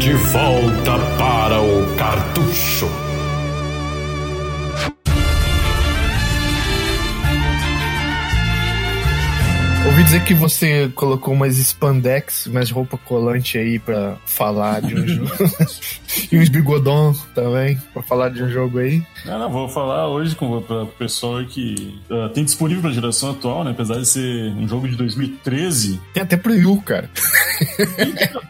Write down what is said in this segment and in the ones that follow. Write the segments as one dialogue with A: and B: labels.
A: De volta para o cartucho.
B: Ouvi dizer que você colocou umas spandex, umas roupa colante aí pra falar de um jogo. e uns bigodão também, pra falar de um jogo aí.
C: Não, não, vou falar hoje com o pessoal que uh, tem disponível pra geração atual, né? Apesar de ser um jogo de 2013.
B: Tem até pro Yu, cara.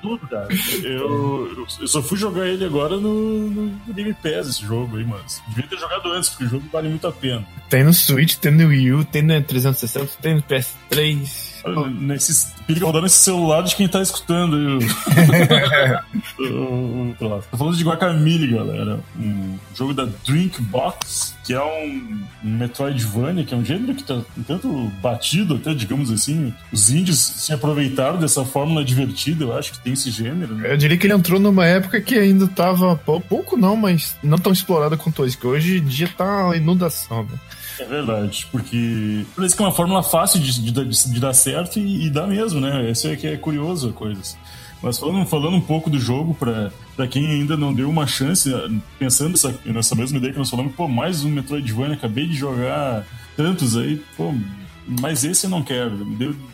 C: Tudo, cara. Eu, eu, só fui jogar ele agora no, no Game Pass, esse jogo aí, mano. Devia ter jogado antes, porque o jogo vale muito a pena.
B: Tem no Switch, tem no Wii U, tem no 360, tem no PS3.
C: Nesses, fica rodando esse celular de quem tá escutando aí. o, Tô falando de Guacamole, galera. Um jogo da Drinkbox, que é um Metroidvania, que é um gênero que tá um tanto batido, até digamos assim. Os índios se aproveitaram dessa fórmula divertida, eu acho que tem esse gênero. Né?
B: Eu diria que ele entrou numa época que ainda tava pouco não, mas não tão explorada quanto hoje, que hoje em dia tá inundação, né?
C: É verdade, porque parece que é uma fórmula fácil de, de, de dar certo e, e, dá mesmo, né? Esse é que é curioso a coisa. Mas falando, falando um pouco do jogo, para quem ainda não deu uma chance, pensando nessa, nessa mesma ideia que nós falamos, pô, mais um Metroidvania, acabei de jogar tantos aí, pô, mas esse eu não quero.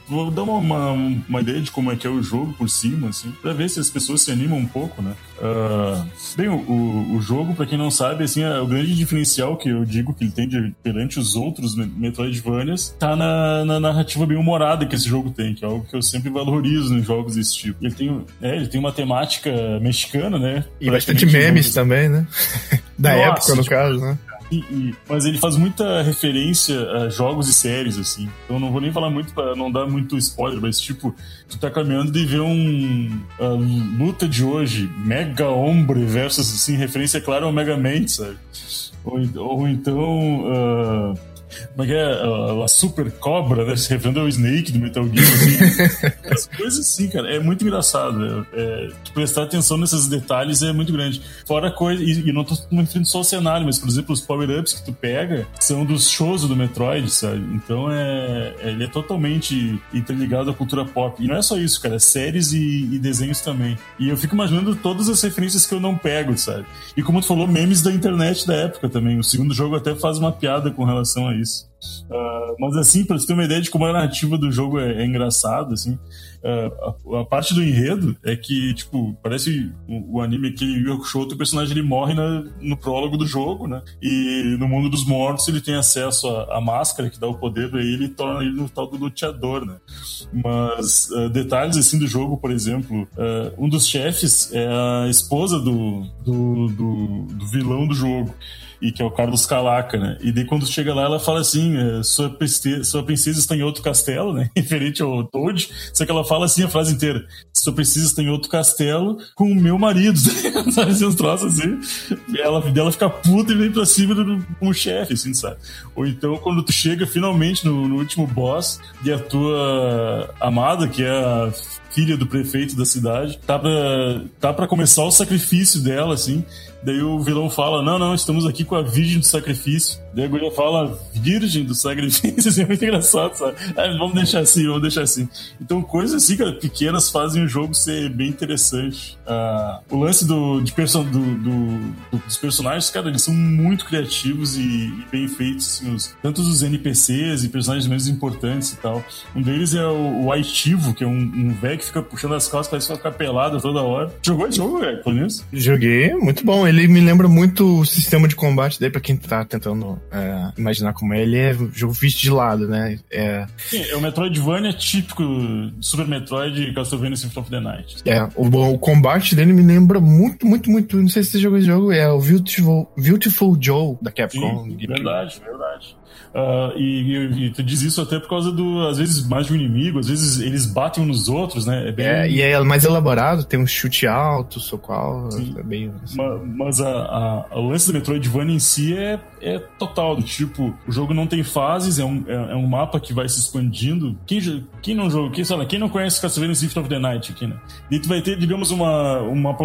C: Vou dar uma, uma, uma, ideia de como é que é o jogo por cima, assim, pra ver se as pessoas se animam um pouco, né? Uh, bem, o, o jogo, para quem não sabe, assim, é o grande diferencial que eu digo que ele tem de, perante os outros Metroidvanias tá na, na, narrativa bem humorada que esse jogo tem, que é algo que eu sempre valorizo nos jogos desse tipo. Ele tem, é, ele tem uma temática mexicana, né?
B: E bastante memes também, né? da Nossa, época, no tipo, caso, né?
C: Mas ele faz muita referência a jogos e séries, assim. Então não vou nem falar muito para não dar muito spoiler, mas tipo, tu tá caminhando e vê um luta de hoje, Mega Hombre versus, assim, referência clara ao Mega Man, sabe? Ou, ou então. Uh, como é que é? A, a super cobra, né? Se referindo ao Snake do Metal Gear. Assim. As coisas assim, cara, é muito engraçado. É, é, prestar atenção nesses detalhes é muito grande. Fora coisa, e, e não tô me referindo só ao cenário, mas, por exemplo, os power-ups que tu pega são dos shows do Metroid, sabe? Então é, ele é totalmente interligado à cultura pop. E não é só isso, cara, é séries e, e desenhos também. E eu fico imaginando todas as referências que eu não pego, sabe? E como tu falou, memes da internet da época também. O segundo jogo até faz uma piada com relação a isso. Uh, mas assim, pra você ter uma ideia de como a narrativa do jogo é, é engraçado, assim, uh, a, a, parte do enredo é que, tipo, parece o, o anime que Yu Hakusho, o personagem ele morre na, no prólogo do jogo, né? E no mundo dos mortos ele tem acesso à, máscara que dá o poder pra ele e torna ele no tal do luteador, né? Mas uh, detalhes assim do jogo, por exemplo, um dos chefes é a esposa do, do, do, do vilão do jogo e que é o Carlos Calaca, né? E daí quando chega lá, ela fala assim: é, sua, princesa, sua princesa está em outro castelo, né? Referente ao Toad. Só que ela fala assim a frase inteira: sua princesa está em outro castelo com o meu marido. sabe? Assim, uns troços assim. Ela, ela fica puta e vem pra cima do, com o chefe, assim, sabe? Ou então quando tu chega finalmente no, no último boss e a tua amada, que é a filha do prefeito da cidade, tá pra, tá pra começar o sacrifício dela, assim. Daí o vilão fala: Não, não, estamos aqui com a Virgem do Sacrifício. A guria fala: Virgem do Sacrifício. Isso é muito engraçado, sabe? Ah, vamos deixar assim, vamos deixar assim. Então, coisas assim, cara, pequenas fazem o jogo ser bem interessante. Ah, o lance do, de perso do, do, dos personagens, cara, eles são muito criativos e, e bem feitos, assim, os, tanto os NPCs e personagens menos importantes e tal. Um deles é o, o Aitivo, que é um, um velho que fica puxando as costas, parece ficar pelado toda hora. Jogou esse jogo, velho, por isso?
B: Joguei, muito bom ele me lembra muito o sistema de combate daí, pra quem tá tentando é, imaginar como é. Ele é jogo visto de lado, né?
C: É, Sim, é o Metroidvania típico Super Metroid e Castlevania Symphony of the Night.
B: É, o, o, combate dele me lembra muito, muito, muito. Não sei se você jogou esse jogo, é o Beautiful, Beautiful Joe da Capcom.
C: Sim, verdade, verdade. Uh, e, e, tu diz isso até por causa do, às vezes, mais de um inimigo, às vezes eles batem uns nos outros, né?
B: É, bem... é e é mais elaborado, tem um chute alto,
C: Sim.
B: é bem...
C: Assim. Mas, mas a, a, o lance do Metroidvania em si é, é total, do tipo, o jogo não tem fases, é um, é, é um mapa que vai se expandindo. Quem, quem não joga, quem, lá, quem não conhece Castlevania Symphony of the Night aqui, né? E tu vai ter, digamos, uma, uma,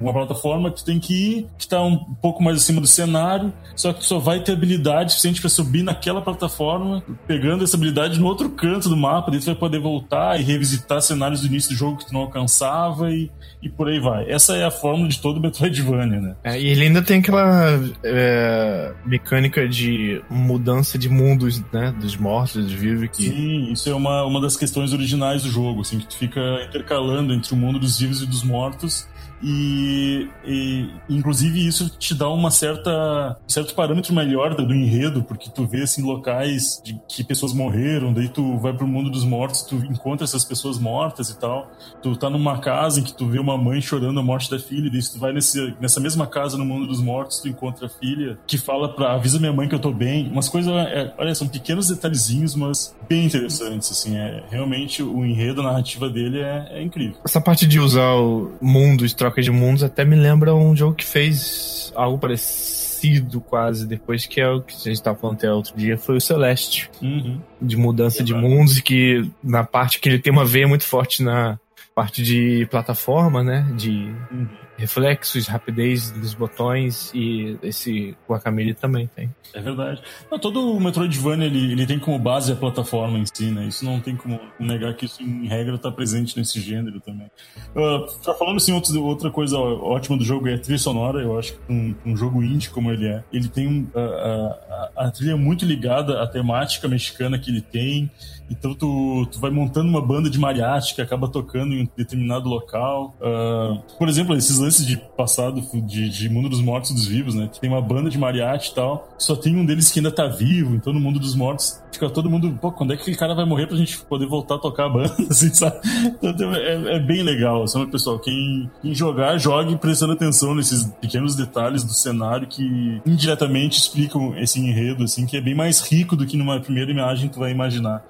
C: uma plataforma que tu tem que ir, que tá um pouco mais acima do cenário, só que tu só vai ter habilidade suficiente para subir na naquela plataforma, pegando essa habilidade no outro canto do mapa, daí tu vai poder voltar e revisitar cenários do início do jogo que tu não alcançava e, e por aí vai. Essa é a fórmula de todo Metroidvania, né?
B: É, e ele ainda tem aquela é, mecânica de mudança de mundos, né? Dos mortos, dos vivos. Que...
C: Sim, isso é uma, uma das questões originais do jogo, assim, que tu fica intercalando entre o mundo dos vivos e dos mortos e, e, inclusive isso te dá uma certa um certo parâmetro melhor do, do, enredo porque tu vê assim locais de que pessoas morreram daí tu vai pro mundo dos mortos tu encontra essas pessoas mortas e tal. Tu tá numa casa em que tu vê uma mãe chorando a morte da filha daí tu vai nesse, nessa mesma casa no mundo dos mortos tu encontra a filha que fala para avisa minha mãe que eu tô bem. Umas coisas é, olha são pequenos detalhezinhos mas bem interessantes assim é realmente o enredo a narrativa dele é, é incrível.
B: Essa parte de usar o mundo troca de mundos até me lembra um jogo que fez algo parecido quase depois que é o que a gente estava falando até outro dia foi o Celeste.
C: Uhum.
B: de mudança de mundos que na parte que ele tem uma veia muito forte na parte de plataforma né? De uhum reflexos, rapidez dos botões e esse Guacamole também tem.
C: É verdade. Não, todo o Metroidvania ele, ele tem como base a plataforma em si, né? Isso não tem como negar que isso em regra está presente nesse gênero também. Uh, falando assim, outro, outra coisa ótima do jogo é a trilha sonora. Eu acho que um, um jogo indie como ele é, ele tem um, a, a, a trilha muito ligada à temática mexicana que ele tem. Então tu, tu vai montando uma banda de mariachi que acaba tocando em um determinado local. Uh, por exemplo, esses lances de passado, de, de mundo dos mortos e dos vivos, né? Que tem uma banda de mariachi e tal. Só tem um deles que ainda tá vivo, então no mundo dos mortos fica todo mundo, pô, quando é que aquele cara vai morrer pra gente poder voltar a tocar a banda, assim, sabe? Então é, é bem legal, sabe, pessoal? Quem, quem jogar, jogue prestando atenção nesses pequenos detalhes do cenário que indiretamente explicam esse enredo, assim, que é bem mais rico do que numa primeira imagem tu vai imaginar.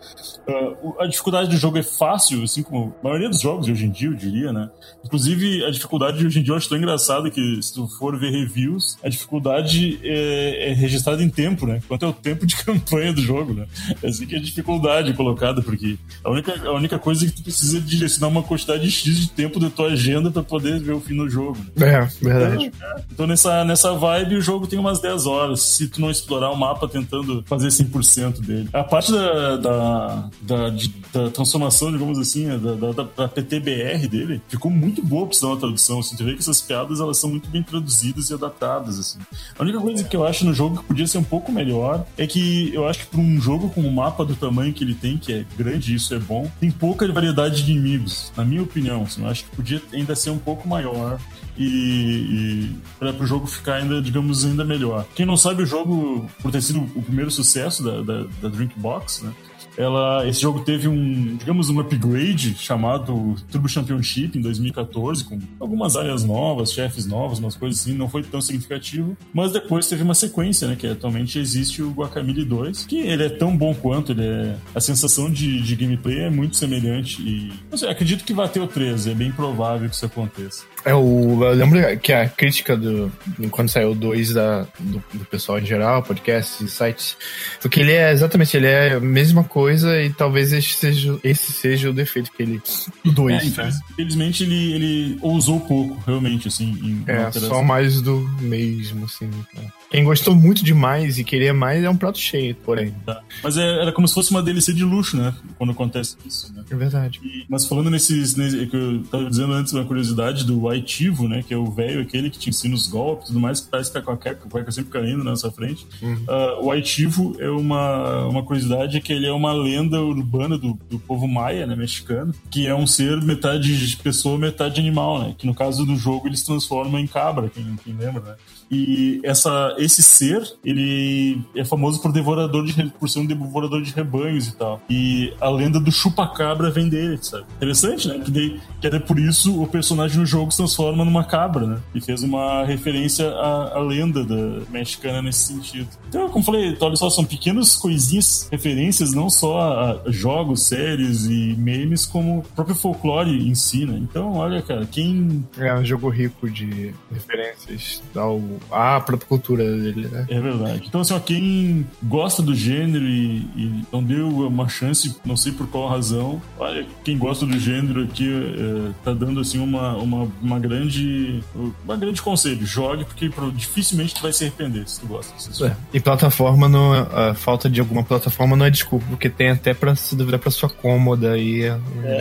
C: Uh, a dificuldade do jogo é fácil, assim como a maioria dos jogos de hoje em dia, eu diria, né? Inclusive, a dificuldade de hoje em dia eu acho tão engraçado que se tu for ver reviews, a dificuldade é, é registrada em tempo, né? Quanto é o tempo de campanha do jogo, né? É assim que é a dificuldade colocada, porque a única, a única coisa é que tu precisa direcionar uma quantidade X de tempo da tua agenda para poder ver o fim do jogo.
B: Né? É, verdade.
C: Então, é. então, nessa, nessa vibe, o jogo tem umas 10 horas, se tu não explorar o mapa tentando fazer 100% dele. A parte da, da, da, de, da transformação, digamos assim, né, da, da, da, PTBR dele, ficou muito boa pra dar uma tradução. Assim, tu vê essas piadas elas são muito bem traduzidas e adaptadas. Assim. A única coisa que eu acho no jogo que podia ser um pouco melhor é que eu acho que para um jogo com um mapa do tamanho que ele tem, que é grande, isso é bom, tem pouca variedade de inimigos, na minha opinião. Assim, eu acho que podia ainda ser um pouco maior e, e para o jogo ficar ainda, digamos, ainda melhor. Quem não sabe, o jogo, por ter sido o primeiro sucesso da, da, da Drinkbox, né? Ela, esse jogo teve um, digamos, um upgrade chamado Turbo Championship em 2014, com algumas áreas novas, chefes novos, umas coisas assim, não foi tão significativo, mas depois teve uma sequência, né, que atualmente existe o Guacamole 2, que ele é tão bom quanto, ele é, a sensação de, de gameplay é muito semelhante e, sei, acredito que vai ter o 3, é bem provável que isso aconteça.
B: É o, eu lembro que a crítica do, quando saiu o 2 da, do, do pessoal em geral, podcasts e sites, porque ele é exatamente, ele é a mesma coisa coisa e talvez esse seja, esse seja o defeito que ele. O 2.
C: É, infelizmente ele, ele ousou pouco, realmente, assim. Em
B: é, só mais do mesmo, assim. É. Quem gostou muito demais e queria mais é um prato cheio, porém.
C: Tá. Mas é, era como se fosse uma DLC de luxo, né? Quando acontece isso, né?
B: É verdade.
C: E, mas falando nesses, nesse, que eu tava dizendo antes, uma curiosidade do Aitivo, né? Que é o velho, aquele que te ensina os golpes e tudo mais, que parece que tá com a cueca sempre caindo na sua frente. Uhum. Uh, o Aitivo é uma, uma curiosidade que ele é uma lenda urbana do, do povo maia, né? Mexicano, que é um ser metade pessoa, metade animal, né? Que no caso do jogo eles transformam em cabra, quem, quem lembra, né? E essa, esse ser, ele é famoso por devorador de por ser um devorador de rebanhos e tal. E a lenda do chupacabra vem dele, sabe? Interessante, né? Que, daí, que até por isso o personagem no jogo se transforma numa cabra, né? E fez uma referência à, à lenda da mexicana nesse sentido. Então, como falei, olha só, são pequenas coisinhas, referências não só a jogos, séries e memes, como o próprio folclore em si, né? Então, olha, cara, quem.
B: É um jogo rico de referências ao, à própria cultura dele, né?
C: É verdade. Então, assim, ó, quem gosta do gênero e, e não deu uma chance, não sei por qual razão, olha, quem gosta do gênero aqui é, tá dando, assim, uma, uma, uma grande uma grande conselho. Jogue, porque dificilmente tu vai se arrepender se tu gosta disso.
B: É. E plataforma, não, a falta de alguma plataforma não é desculpa, porque tem até pra se duvidar pra sua cômoda aí. É.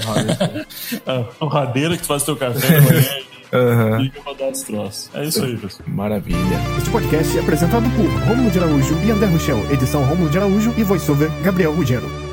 C: a torradeira que tu faz teu café da manhã Uhum. Liga pra dar os troços. É isso aí, pessoal.
B: Maravilha.
D: Este podcast é apresentado por Romulo de Araújo e André Rochel. Edição Romulo de Araújo e voiceover Gabriel Ruggiero.